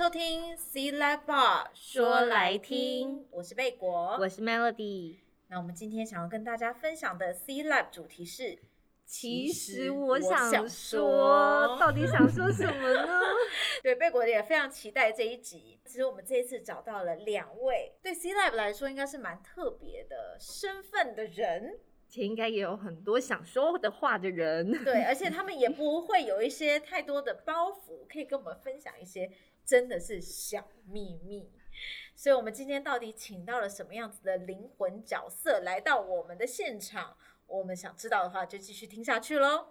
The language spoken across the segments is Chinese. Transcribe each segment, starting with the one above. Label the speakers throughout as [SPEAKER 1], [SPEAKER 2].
[SPEAKER 1] 收听 C-LAB Bar 说来听，我是贝果，
[SPEAKER 2] 我是 Melody。
[SPEAKER 1] 那我们今天想要跟大家分享的 C-LAB 主题是，
[SPEAKER 2] 其实我想说，到底想说什么呢？
[SPEAKER 1] 对，贝果也非常期待这一集。其实我们这一次找到了两位，对 C-LAB 来说应该是蛮特别的身份的人。
[SPEAKER 2] 且应该也有很多想说的话的人，
[SPEAKER 1] 对，而且他们也 不会有一些太多的包袱，可以跟我们分享一些真的是小秘密。所以，我们今天到底请到了什么样子的灵魂角色来到我们的现场？我们想知道的话，就继续听下去喽。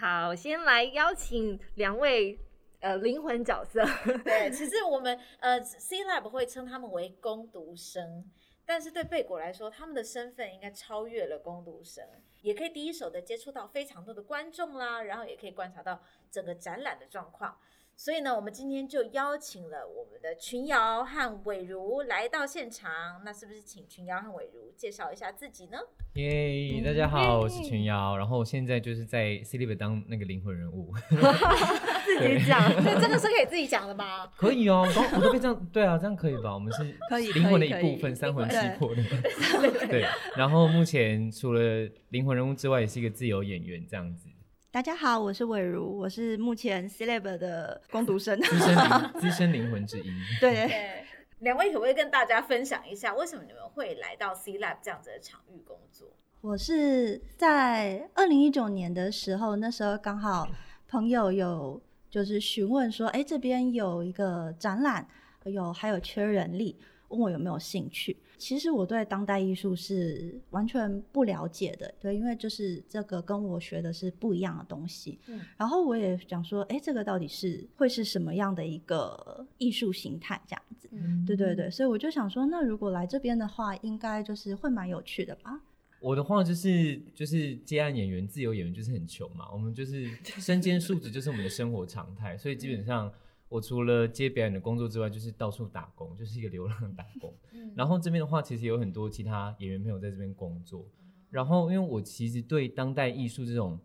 [SPEAKER 2] 好，先来邀请两位呃灵魂角色。
[SPEAKER 1] 对，其实我们呃 C-LAB 会称他们为工读生，但是对贝果来说，他们的身份应该超越了工读生，也可以第一手的接触到非常多的观众啦，然后也可以观察到整个展览的状况。所以呢，我们今天就邀请了我们的群瑶和伟如来到现场。那是不是请群瑶和伟如介绍一下自己呢？
[SPEAKER 3] 耶，yeah, 大家好，我是群瑶，然后现在就是在 C-LAB 当那个灵魂人物。
[SPEAKER 2] 自己讲，
[SPEAKER 1] 这真的是可以自己讲的吗？
[SPEAKER 3] 可以哦，我都可以这样，对啊，这样可以吧？我们是可以灵魂的一部分，三魂七魄的。对，然后目前除了灵魂人物之外，也是一个自由演员这样子。
[SPEAKER 4] 大家好，我是伟如，我是目前 C-LAB 的工读生，
[SPEAKER 3] 资深灵 资深灵魂之一。
[SPEAKER 4] 对，
[SPEAKER 1] 对，两位可不可以跟大家分享一下，为什么你们会来到 C-LAB 这样子的场域工作？
[SPEAKER 4] 我是在二零一九年的时候，那时候刚好朋友有就是询问说，哎，这边有一个展览，有还有缺人力，问我有没有兴趣。其实我对当代艺术是完全不了解的，对，因为就是这个跟我学的是不一样的东西。嗯，然后我也想说，哎，这个到底是会是什么样的一个艺术形态？这样子，嗯，对对对，所以我就想说，那如果来这边的话，应该就是会蛮有趣的吧？
[SPEAKER 3] 我的话就是就是接案演员、自由演员，就是很穷嘛，我们就是 身兼数职，就是我们的生活常态，所以基本上。我除了接表演的工作之外，就是到处打工，就是一个流浪打工。嗯、然后这边的话，其实有很多其他演员朋友在这边工作。然后，因为我其实对当代艺术这种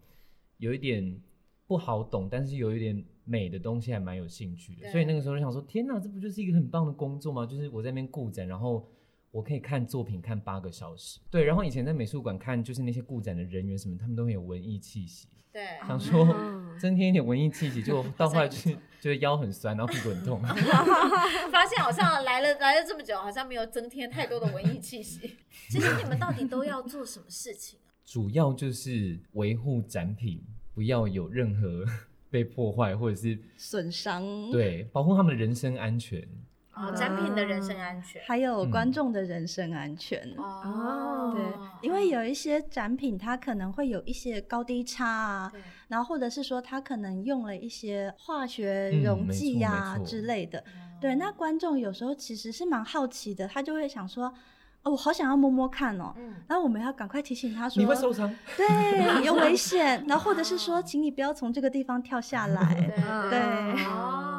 [SPEAKER 3] 有一点不好懂，但是有一点美的东西还蛮有兴趣的。所以那个时候就想说：天哪，这不就是一个很棒的工作吗？就是我在那边顾展，然后我可以看作品看八个小时。对，然后以前在美术馆看，就是那些顾展的人员什么，他们都很有文艺气息。
[SPEAKER 1] 对，
[SPEAKER 3] 想说增添一点文艺气息，就到后来就觉得腰很酸，然后屁股很痛。
[SPEAKER 1] 发现好像来了来了这么久，好像没有增添太多的文艺气息。其实你们到底都要做什么事情啊？
[SPEAKER 3] 主要就是维护展品，不要有任何被破坏或者是
[SPEAKER 4] 损伤，
[SPEAKER 3] 对，保护他们的人身安全。
[SPEAKER 1] 哦，展品的人身安全，
[SPEAKER 4] 还有观众的人身安全。哦，对，因为有一些展品，它可能会有一些高低差啊，然后或者是说它可能用了一些化学溶剂呀之类的。对，那观众有时候其实是蛮好奇的，他就会想说，哦，我好想要摸摸看哦。嗯。然后我们要赶快提醒他说，
[SPEAKER 3] 你会受伤。
[SPEAKER 4] 对，有危险。然后或者是说，请你不要从这个地方跳下 来。对。哦。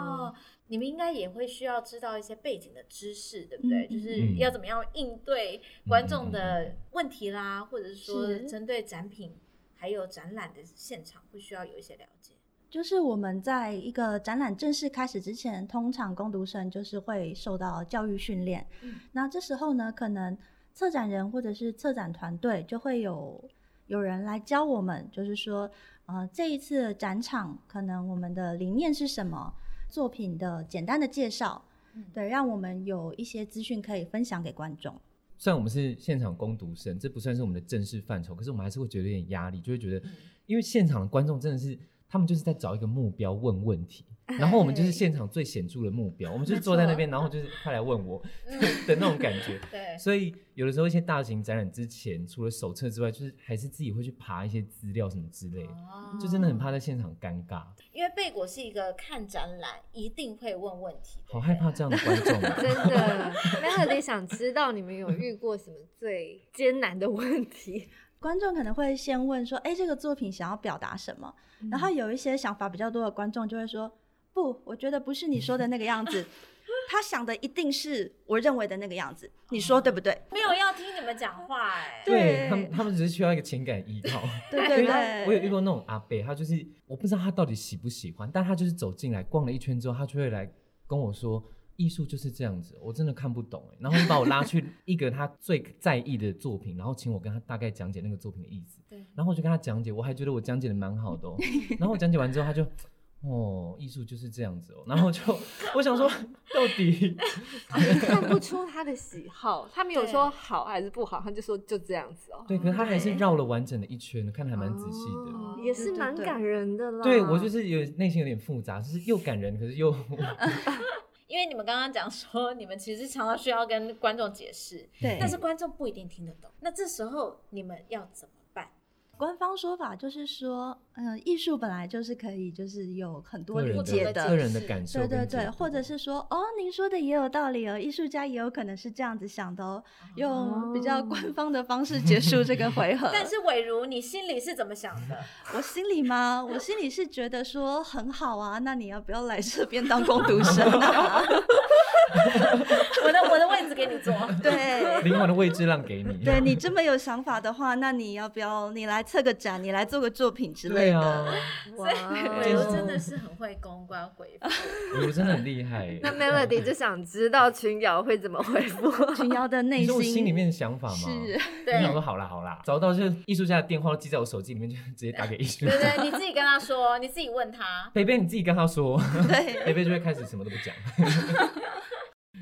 [SPEAKER 1] 你们应该也会需要知道一些背景的知识，对不对？嗯、就是要怎么样应对观众的问题啦，嗯、或者是说针对展品还有展览的现场，会需要有一些了解。
[SPEAKER 4] 就是我们在一个展览正式开始之前，通常攻读生就是会受到教育训练。嗯、那这时候呢，可能策展人或者是策展团队就会有有人来教我们，就是说，呃，这一次的展场可能我们的理念是什么？作品的简单的介绍，嗯、对，让我们有一些资讯可以分享给观众。
[SPEAKER 3] 虽然我们是现场攻读生，这不算是我们的正式范畴，可是我们还是会觉得有点压力，就会觉得，因为现场的观众真的是，他们就是在找一个目标问问题。然后我们就是现场最显著的目标，我们就是坐在那边，然后就是快来问我 的那种感觉。对，所以有的时候一些大型展览之前，除了手册之外，就是还是自己会去爬一些资料什么之类的，就真的很怕在现场尴尬。
[SPEAKER 1] 因为贝果是一个看展览一定会问问题，
[SPEAKER 3] 好害怕这样的观众。
[SPEAKER 2] 真的，Melody 想知道你们有遇过什么最艰难的问题？
[SPEAKER 4] 观众可能会先问说：“哎，这个作品想要表达什么？”嗯、然后有一些想法比较多的观众就会说：“不，我觉得不是你说的那个样子。”他想的一定是我认为的那个样子，你说对不对？
[SPEAKER 1] 没有要听你们讲话哎，
[SPEAKER 3] 对他们，他们只是需要一个情感依靠。
[SPEAKER 4] 对对对，
[SPEAKER 3] 我有遇过那种阿伯，他就是我不知道他到底喜不喜欢，但他就是走进来逛了一圈之后，他就会来跟我说，艺术就是这样子，我真的看不懂哎。然后你把我拉去一个他最在意的作品，然后请我跟他大概讲解那个作品的意思。对，然后我就跟他讲解，我还觉得我讲解的蛮好的哦。然后我讲解完之后，他就。哦，艺术就是这样子哦，然后就我想说，到底
[SPEAKER 2] 看不出他的喜好，他没有说好还是不好，他就说就这样子哦。
[SPEAKER 3] 对，可是他还是绕了完整的一圈，看的还蛮仔细的，
[SPEAKER 2] 哦，也是蛮感人的啦。
[SPEAKER 3] 对，我就是有内心有点复杂，就是又感人，可是又
[SPEAKER 1] 因为你们刚刚讲说，你们其实常常需要跟观众解释，对，但是观众不一定听得懂，那这时候你们要怎么？
[SPEAKER 4] 官方说法就是说，嗯，艺术本来就是可以，就是有很多理解的
[SPEAKER 3] 个人的感受，
[SPEAKER 4] 对对对，或者是说，哦，您说的也有道理哦，艺术家也有可能是这样子想的哦，用比较官方的方式结束这个回合。
[SPEAKER 1] 但是伟如，你心里是怎么想的？
[SPEAKER 4] 我心里吗？我心里是觉得说很好啊，那你要不要来这边当工读生啊？
[SPEAKER 1] 我的我的位置给你坐，
[SPEAKER 4] 对，
[SPEAKER 3] 灵魂的位置让给你。
[SPEAKER 4] 对你这么有想法的话，那你要不要你来策个展，你来做个作品之类的？
[SPEAKER 3] 啊、
[SPEAKER 1] 哇，玮如真的是很会公关回复，
[SPEAKER 3] 玮如真的很厉害。
[SPEAKER 2] 那 Melody 就想知道群瑶会怎么回复？
[SPEAKER 4] 群瑶的内心，
[SPEAKER 3] 心里面的想法吗？
[SPEAKER 4] 是，
[SPEAKER 3] 对，你想说好啦好啦，找到就是艺术家的电话都记在我手机里面，就直接打给艺术家。
[SPEAKER 1] 对，对对，你自己跟他说，你自己问他。
[SPEAKER 3] 贝贝，你自己跟他说。
[SPEAKER 4] 对，
[SPEAKER 3] 贝贝就会开始什么都不讲。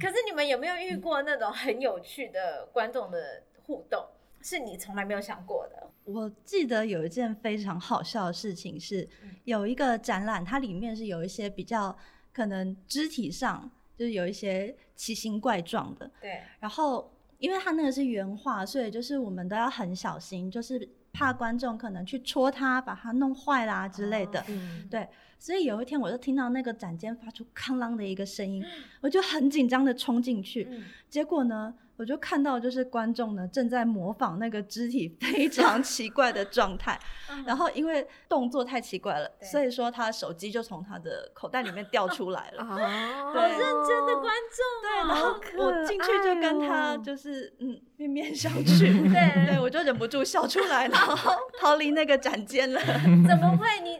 [SPEAKER 1] 可是你们有没有遇过那种很有趣的观众的互动，是你从来没有想过的？
[SPEAKER 4] 我记得有一件非常好笑的事情是，有一个展览，它里面是有一些比较可能肢体上就是有一些奇形怪状的。
[SPEAKER 1] 对。
[SPEAKER 4] 然后，因为它那个是原画，所以就是我们都要很小心，就是怕观众可能去戳它，把它弄坏啦之类的。嗯。对。所以有一天，我就听到那个展间发出“哐啷”的一个声音，我就很紧张的冲进去，结果呢，我就看到就是观众呢正在模仿那个肢体非常 奇怪的状态，然后因为动作太奇怪了，所以说他的手机就从他的口袋里面掉出来了。
[SPEAKER 1] 好认真的观众，
[SPEAKER 4] 对，然后我进去就跟他就是嗯面面相觑，对，对我就忍不住笑出来，然后逃离那个展间了。
[SPEAKER 1] 怎么会你？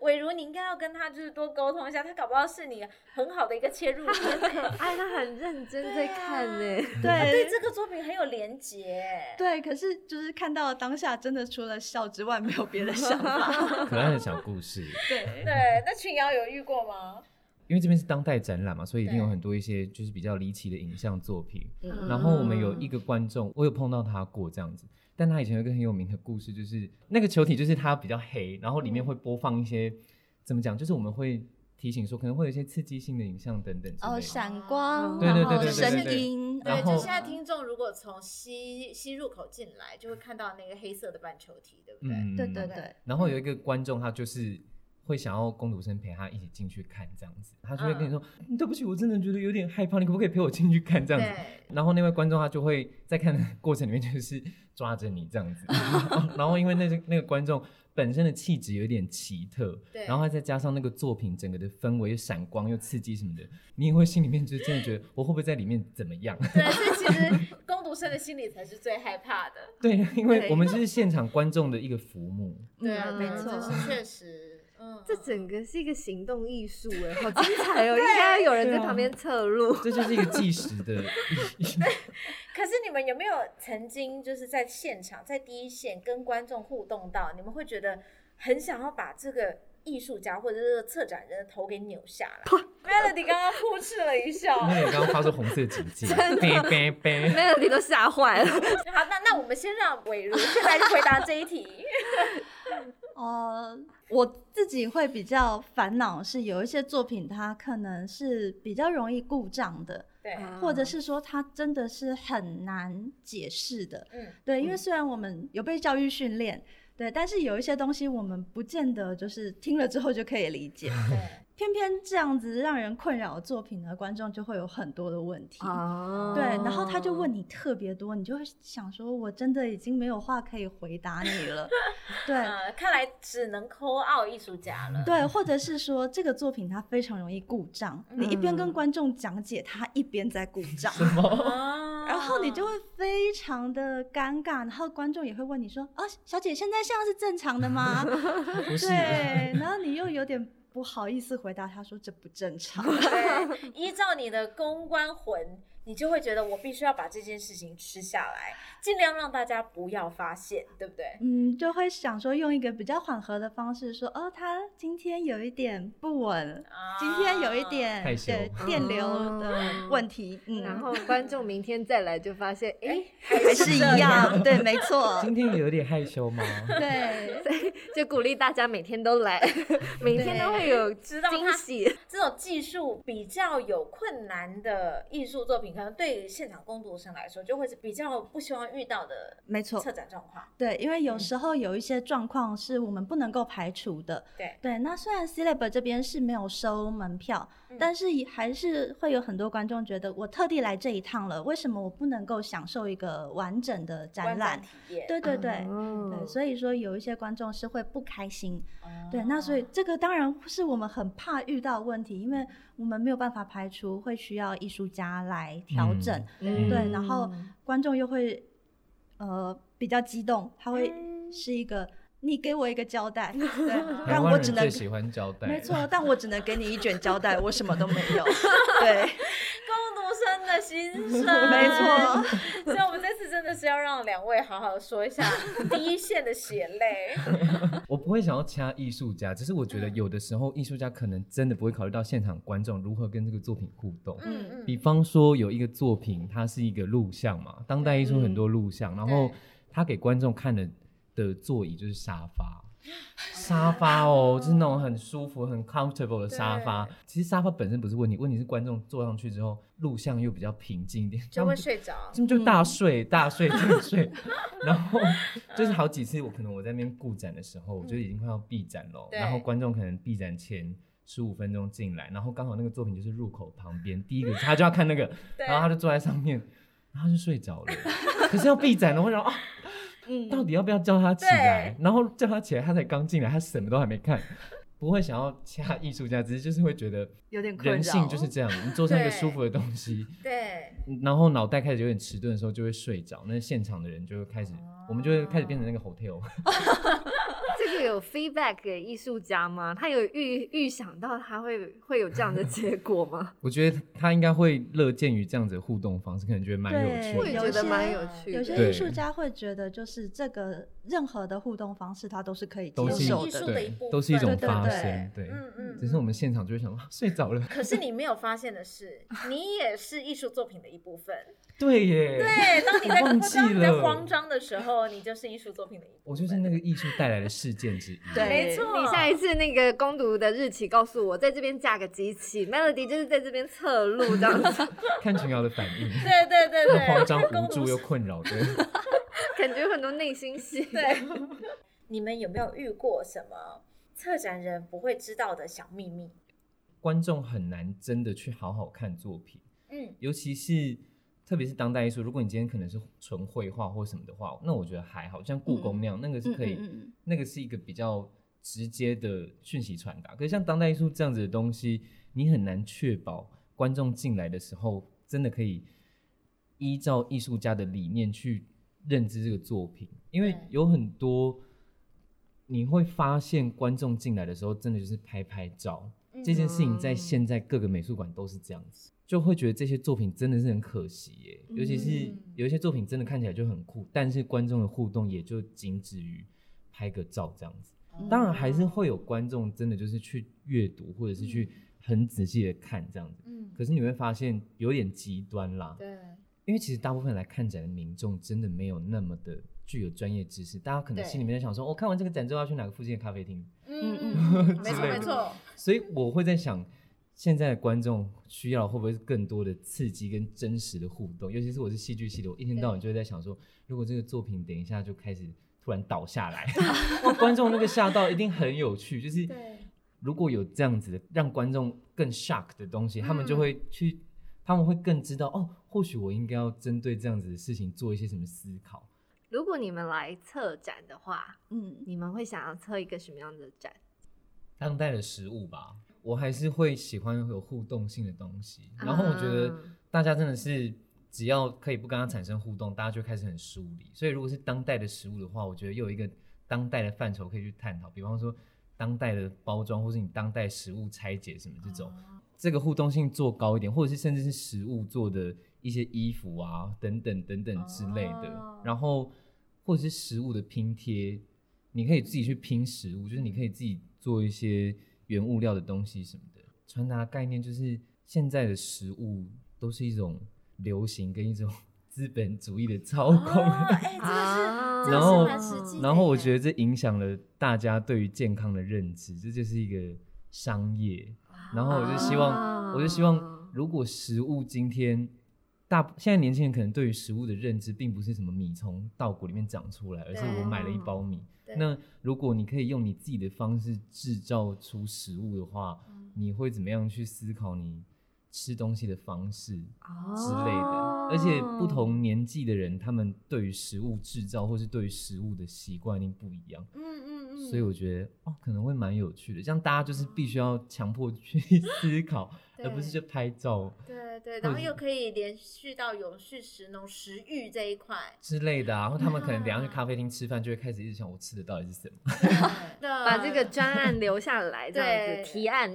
[SPEAKER 1] 伟如，你应该要跟他就是多沟通一下，他搞不好是你很好的一个切入点。
[SPEAKER 2] 很可爱，他很认真在看呢，
[SPEAKER 1] 对，对，这个作品很有连结。
[SPEAKER 4] 对，可是就是看到当下，真的除了笑之外，没有别的想法。
[SPEAKER 3] 可爱的小故事。
[SPEAKER 1] 对对，那群瑶有遇过吗？
[SPEAKER 3] 因为这边是当代展览嘛，所以一定有很多一些就是比较离奇的影像作品。然后我们有一个观众，我有碰到他过这样子。但他以前有一个很有名的故事，就是那个球体就是它比较黑，然后里面会播放一些、嗯、怎么讲，就是我们会提醒说可能会有一些刺激性的影像等等
[SPEAKER 4] 哦，闪光，
[SPEAKER 3] 对对对对对，
[SPEAKER 4] 声音，
[SPEAKER 1] 对，就现在听众如果从西西入口进来，就会看到那个黑色的半球体，对不对？
[SPEAKER 4] 嗯、对对对。
[SPEAKER 3] 然后有一个观众，他就是。会想要工读生陪他一起进去看这样子，他就会跟你说：“嗯、对不起，我真的觉得有点害怕，你可不可以陪我进去看这样子？”然后那位观众他就会在看的过程里面就是抓着你这样子，然后因为那个那个观众本身的气质有点奇特，对，然后再加上那个作品整个的氛围又闪光又刺激什么的，你也会心里面就真的觉得我会不会在里面怎么样？
[SPEAKER 1] 对，所以其实工读生的心理才是最害怕的。
[SPEAKER 3] 对，因为我们是现场观众的一个浮木。
[SPEAKER 1] 对啊，没错，确实。
[SPEAKER 2] 这整个是一个行动艺术哎，好精彩哦！应该有人在旁边侧录。
[SPEAKER 3] 这就是一个计时的。
[SPEAKER 1] 可是你们有没有曾经就是在现场，在第一线跟观众互动到，你们会觉得很想要把这个艺术家或者是这个策展人的头给扭下来？Melody 刚刚噗嗤了一笑
[SPEAKER 3] ，Melody 刚刚发出红色警戒
[SPEAKER 2] ，Melody 都吓坏了。
[SPEAKER 1] 好，那那我们先让伟如现在就回答这一题。
[SPEAKER 4] 呃，我自己会比较烦恼，是有一些作品它可能是比较容易故障的，
[SPEAKER 1] 对，
[SPEAKER 4] 或者是说它真的是很难解释的，嗯，对，因为虽然我们有被教育训练，对，但是有一些东西我们不见得就是听了之后就可以理解，对，偏偏这样子让人困扰的作品呢，观众就会有很多的问题。
[SPEAKER 2] 哦，
[SPEAKER 4] 对，然后他就问你特别多，你就会想说，我真的已经没有话可以回答你了。对、
[SPEAKER 1] 呃，看来只能 call out 艺术家了。
[SPEAKER 4] 对，或者是说这个作品它非常容易故障，嗯、你一边跟观众讲解，他一边在故障。
[SPEAKER 3] 什么？
[SPEAKER 4] 然后你就会非常的尴尬，然后观众也会问你说：“啊，小姐，现在这样是正常的吗？”对，然后你又有点。不好意思回答，他说这不正常。
[SPEAKER 1] 依照你的公关魂。你就会觉得我必须要把这件事情吃下来，尽量让大家不要发现，对不对？
[SPEAKER 4] 嗯，就会想说用一个比较缓和的方式说，哦，他今天有一点不稳，啊、今天有一点对电流的问题，嗯，
[SPEAKER 2] 然后观众明天再来就发现，哎、欸，
[SPEAKER 4] 还是一样，对，没错。
[SPEAKER 3] 今天有点害羞吗？
[SPEAKER 4] 对，
[SPEAKER 2] 所以就鼓励大家每天都来，每天都会有知道惊喜。
[SPEAKER 1] 这种技术比较有困难的艺术作品。可能对现场工读生来说，就会是比较不希望遇到的，没错，策展状况。
[SPEAKER 4] 对，因为有时候有一些状况是我们不能够排除的。
[SPEAKER 1] 对
[SPEAKER 4] 对，那虽然 C-LAB 这边是没有收门票，嗯、但是还是会有很多观众觉得，我特地来这一趟了，为什么我不能够享受一个完整的展览？对对对、嗯、对，所以说有一些观众是会不开心。嗯、对，那所以这个当然是我们很怕遇到问题，因为我们没有办法排除会需要艺术家来调整，嗯、对，然后观众又会呃比较激动，他会是一个你给我一个胶带，对，但我只能
[SPEAKER 3] 喜欢胶带，
[SPEAKER 4] 没错，但我只能给你一卷胶带，我什么都没有，对。
[SPEAKER 1] 生的心声，
[SPEAKER 4] 没错。
[SPEAKER 1] 所以，我们这次真的是要让两位好好说一下第一线的血泪。
[SPEAKER 3] 我不会想要掐艺术家，只是我觉得有的时候艺术家可能真的不会考虑到现场观众如何跟这个作品互动。嗯嗯。比方说，有一个作品，它是一个录像嘛，当代艺术很多录像，然后他给观众看的的座椅就是沙发。沙发哦，就是那种很舒服、很 comfortable 的沙发。其实沙发本身不是问题，问题是观众坐上去之后，录像又比较平静一点，
[SPEAKER 1] 就会睡着。
[SPEAKER 3] 就就大睡、嗯、大睡、大睡。然后就是好几次，我可能我在那边顾展的时候，我就已经快要闭展了。然后观众可能闭展前十五分钟进来，然后刚好那个作品就是入口旁边，第一个他就要看那个，然后他就坐在上面，然后他就睡着了。可是要闭展了，我想啊。嗯，到底要不要叫他起来？然后叫他起来，他才刚进来，他什么都还没看，不会想要掐艺术家，只是就是会觉得有点人性就是这样，你坐上一个舒服的东西，
[SPEAKER 1] 对，
[SPEAKER 3] 然后脑袋开始有点迟钝的时候就会睡着，那现场的人就会开始，我们就会开始变成那个 hotel。
[SPEAKER 2] 这个有 feedback 给艺术家吗？他有预预想到他会会有这样的结 果吗？
[SPEAKER 3] 我觉得他应该会乐见于这样子的互动方式，可能觉得蛮有趣的。
[SPEAKER 2] 我也觉得蛮有趣的。
[SPEAKER 4] 有些艺术家会觉得，就是这个任何的互动方式，他都是可以接受的，
[SPEAKER 3] 对，都是一种发生。对，嗯嗯。只是我们现场就会想到，睡着了。
[SPEAKER 1] 可是你没有发现的是，你也是艺术作品的一部分。
[SPEAKER 3] 对耶。
[SPEAKER 1] 对，当你在当你在慌张的时候，你就是艺术作品的一部分。
[SPEAKER 3] 我就是那个艺术带来的事件之一。
[SPEAKER 2] 对，没错。你下一次那个攻读的日期告诉我，在这边架个机器，Melody 就是在这边侧录这样子。
[SPEAKER 3] 看群瑶的反应。
[SPEAKER 1] 对对对对。
[SPEAKER 3] 慌张、无助又困扰，对。
[SPEAKER 2] 感觉有很多内心戏。
[SPEAKER 1] 对。你们有没有遇过什么策展人不会知道的小秘密？
[SPEAKER 3] 观众很难真的去好好看作品。嗯。尤其是。特别是当代艺术，如果你今天可能是纯绘画或什么的话，那我觉得还好，像故宫那样，嗯、那个是可以，嗯嗯嗯、那个是一个比较直接的讯息传达。可是像当代艺术这样子的东西，你很难确保观众进来的时候真的可以依照艺术家的理念去认知这个作品，因为有很多你会发现观众进来的时候真的就是拍拍照，嗯、这件事情在现在各个美术馆都是这样子。就会觉得这些作品真的是很可惜耶，尤其是有一些作品真的看起来就很酷，但是观众的互动也就仅止于拍个照这样子。当然还是会有观众真的就是去阅读或者是去很仔细的看这样子。可是你会发现有点极端啦。对。因为其实大部分来看展的民众真的没有那么的具有专业知识，大家可能心里面在想说，我看完这个展之后要去哪个附近的咖啡厅？嗯嗯，没错没错。所以我会在想。现在的观众需要会不会是更多的刺激跟真实的互动？尤其是我是戏剧系的，我一天到晚就会在想说，如果这个作品等一下就开始突然倒下来，观众那个吓到一定很有趣。就是如果有这样子的让观众更 shock 的东西，
[SPEAKER 2] 嗯、
[SPEAKER 3] 他们就会去，他们会更知道哦，或许我应该要针对这样子的事情做一些什么思考。
[SPEAKER 2] 如果你们来策展的话，
[SPEAKER 4] 嗯，
[SPEAKER 2] 你们会想要策一个什么样的展？
[SPEAKER 3] 当代的食物吧，我还是会喜欢有互动性的东西。然后我觉得大家真的是只要可以不跟它产生互动，大家就开始很疏离。所以如果是当代的食物的话，我觉得又有一个当代的范畴可以去探讨，比方说当代的包装，或是你当代食物拆解什么这种，这个互动性做高一点，或者是甚至是食物做的一些衣服啊等等等等之类的，然后或者是食物的拼贴，你可以自己去拼食物，就是你可以自己。做一些原物料的东西什么的，传达概念就是现在的食物都是一种流行跟一种 资本主义的操控。
[SPEAKER 1] 哎，
[SPEAKER 3] 然后，然后我觉得这影响了大家对于健康的认知，这就是一个商业。然后我就希望，我就希望，如果食物今天大现在年轻人可能对于食物的认知，并不是什么米从稻谷里面长出来，而是我买了一包米。那如果你可以用你自己的方式制造出食物的话，嗯、你会怎么样去思考你吃东西的方式之类的？哦、而且不同年纪的人，他们对于食物制造或是对于食物的习惯一定不一样。嗯嗯嗯。所以我觉得哦，可能会蛮有趣的。这样大家就是必须要强迫去 思考，而不是就拍照。
[SPEAKER 1] 对。对，然后又可以连续到永续食农食育这一块
[SPEAKER 3] 之类的啊，然后他们可能等下去咖啡厅吃饭，就会开始一直想我吃的到底是什么，
[SPEAKER 2] 对，把这个专案留下来，这样子提案。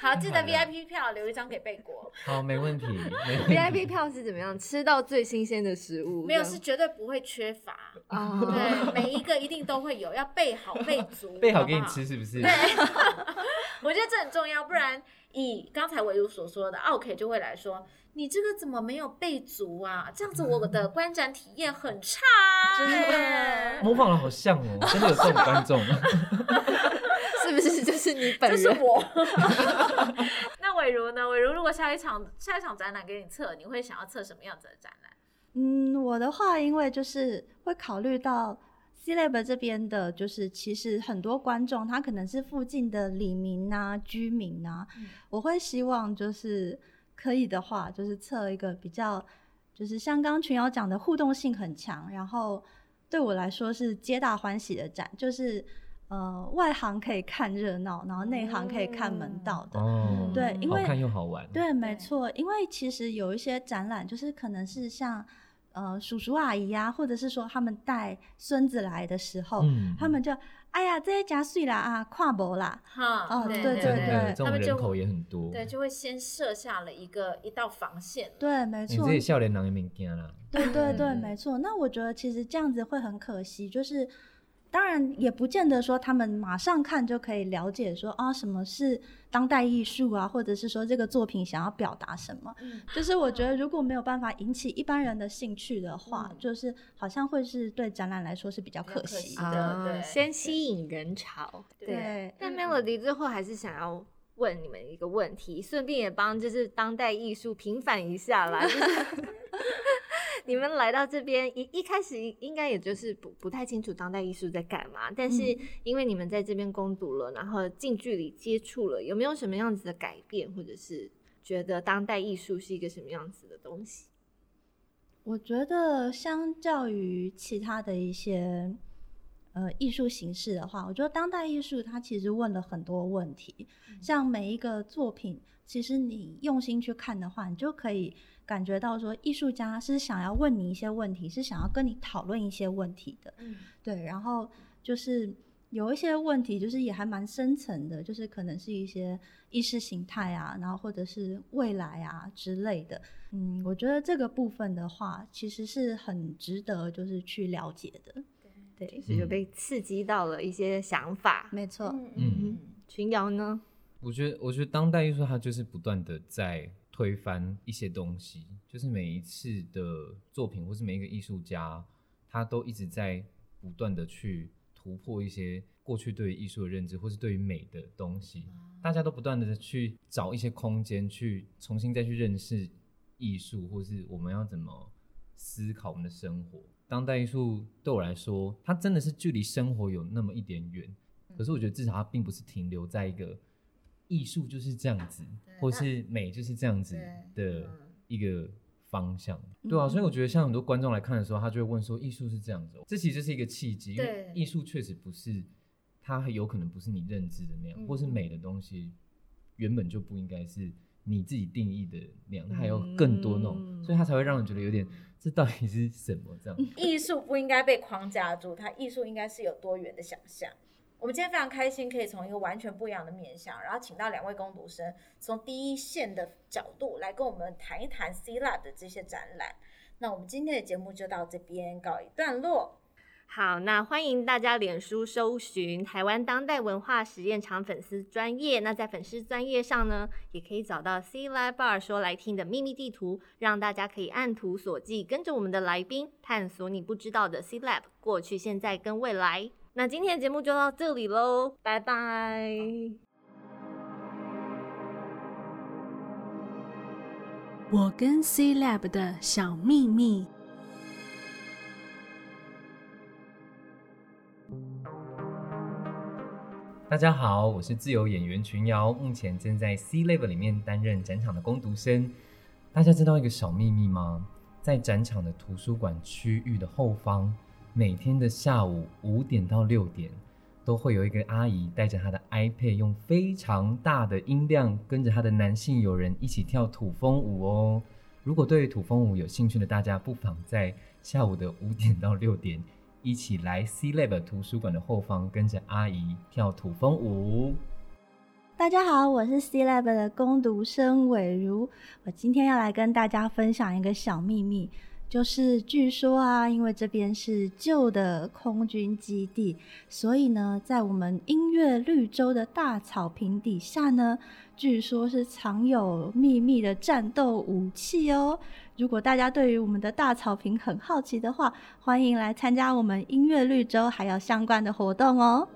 [SPEAKER 1] 好，记得 VIP 票留一张给贝果。
[SPEAKER 3] 好，没问题。
[SPEAKER 2] VIP 票是怎么样？吃到最新鲜的食物？
[SPEAKER 1] 没有，是绝对不会缺乏。对，每一个一定都会有，要备好备足，
[SPEAKER 3] 备好给你吃，是不是？
[SPEAKER 1] 对，我觉得这很重要，不然。以刚才维如所说的，OK 就会来说，你这个怎么没有备足啊？这样子我的 观展体验很差，真的。
[SPEAKER 3] 模仿的好像哦，真的有这种观众，
[SPEAKER 2] 是不是就是你本人？
[SPEAKER 1] 就是我。那伟如呢？伟如如果下一场下一场展览给你测，你会想要测什么样子的展览？
[SPEAKER 4] 嗯，我的话，因为就是会考虑到。C-LAB 这边的，就是其实很多观众，他可能是附近的里民啊、居民啊。嗯、我会希望就是可以的话，就是测一个比较，就是像刚刚群瑶讲的，互动性很强，然后对我来说是皆大欢喜的展，就是呃外行可以看热闹，然后内行可以看门道的。哦，对，因为
[SPEAKER 3] 好看又好玩。
[SPEAKER 4] 对，没错，因为其实有一些展览，就是可能是像。呃，叔叔阿姨呀、啊，或者是说他们带孙子来的时候，嗯、他们就哎呀，这些家碎啦啊，跨博啦，
[SPEAKER 1] 哈，
[SPEAKER 4] 哦，对对对，对对
[SPEAKER 3] 这种人口也很多，
[SPEAKER 1] 对，就会先设下了一个一道防线，
[SPEAKER 4] 对，没错，
[SPEAKER 3] 你这些笑脸人也免惊啦，
[SPEAKER 4] 对对对，没错。那我觉得其实这样子会很可惜，就是。当然也不见得说他们马上看就可以了解说啊什么是当代艺术啊，或者是说这个作品想要表达什么。嗯、就是我觉 得如果没有办法引起一般人的兴趣的话，嗯、就是好像会是对展览来说是比较可惜的。
[SPEAKER 2] 惜对，先吸引人潮。对。对但 Melody 最后还是想要问你们一个问题，顺便也帮就是当代艺术平反一下啦。你们来到这边一一开始应该也就是不不太清楚当代艺术在干嘛，但是因为你们在这边攻读了，然后近距离接触了，有没有什么样子的改变，或者是觉得当代艺术是一个什么样子的东西？
[SPEAKER 4] 我觉得相较于其他的一些呃艺术形式的话，我觉得当代艺术它其实问了很多问题，像每一个作品，其实你用心去看的话，你就可以。感觉到说，艺术家是想要问你一些问题，是想要跟你讨论一些问题的，嗯，对。然后就是有一些问题，就是也还蛮深层的，就是可能是一些意识形态啊，然后或者是未来啊之类的。嗯，我觉得这个部分的话，其实是很值得就是去了解的。对，对，
[SPEAKER 2] 就是有被刺激到了一些想法。
[SPEAKER 4] 没错，
[SPEAKER 2] 嗯嗯。群瑶呢？
[SPEAKER 3] 我觉得，我觉得当代艺术它就是不断的在。推翻一些东西，就是每一次的作品，或是每一个艺术家，他都一直在不断的去突破一些过去对于艺术的认知，或是对于美的东西。大家都不断的去找一些空间，去重新再去认识艺术，或是我们要怎么思考我们的生活。当代艺术对我来说，它真的是距离生活有那么一点远，可是我觉得至少它并不是停留在一个艺术就是这样子，或是美就是这样子的一个方向，对啊，所以我觉得像很多观众来看的时候，他就会问说：艺术是这样子喔？这其实就是一个契机，因为艺术确实不是，它有可能不是你认知的那样，或是美的东西原本就不应该是你自己定义的那样，它还有更多那种，所以它才会让人觉得有点。这到底是什么？这样，
[SPEAKER 1] 艺术不应该被框架住，它艺术应该是有多元的想象。我们今天非常开心，可以从一个完全不一样的面向，然后请到两位工读生，从第一线的角度来跟我们谈一谈 C Lab 的这些展览。那我们今天的节目就到这边告一段落。
[SPEAKER 2] 好，那欢迎大家脸书搜寻台湾当代文化实验场粉丝专业。那在粉丝专业上呢，也可以找到 C Lab Bar 说来听的秘密地图，让大家可以按图索骥，跟着我们的来宾探索你不知道的 C Lab 过去、现在跟未来。那今天的节目就到这里喽，拜拜。
[SPEAKER 5] 我跟 C Lab 的小秘密。
[SPEAKER 3] 大家好，我是自由演员群瑶，目前正在 C Lab 里面担任展场的攻读生。大家知道一个小秘密吗？在展场的图书馆区域的后方，每天的下午五点到六点，都会有一个阿姨带着她的 iPad，用非常大的音量，跟着她的男性友人一起跳土风舞哦。如果对土风舞有兴趣的大家，不妨在下午的五点到六点。一起来 C Lab 图书馆的后方，跟着阿姨跳土风舞。
[SPEAKER 4] 大家好，我是 C Lab 的工读生玮如，我今天要来跟大家分享一个小秘密，就是据说啊，因为这边是旧的空军基地，所以呢，在我们音乐绿洲的大草坪底下呢，据说是藏有秘密的战斗武器哦。如果大家对于我们的大草坪很好奇的话，欢迎来参加我们音乐绿洲还有相关的活动哦。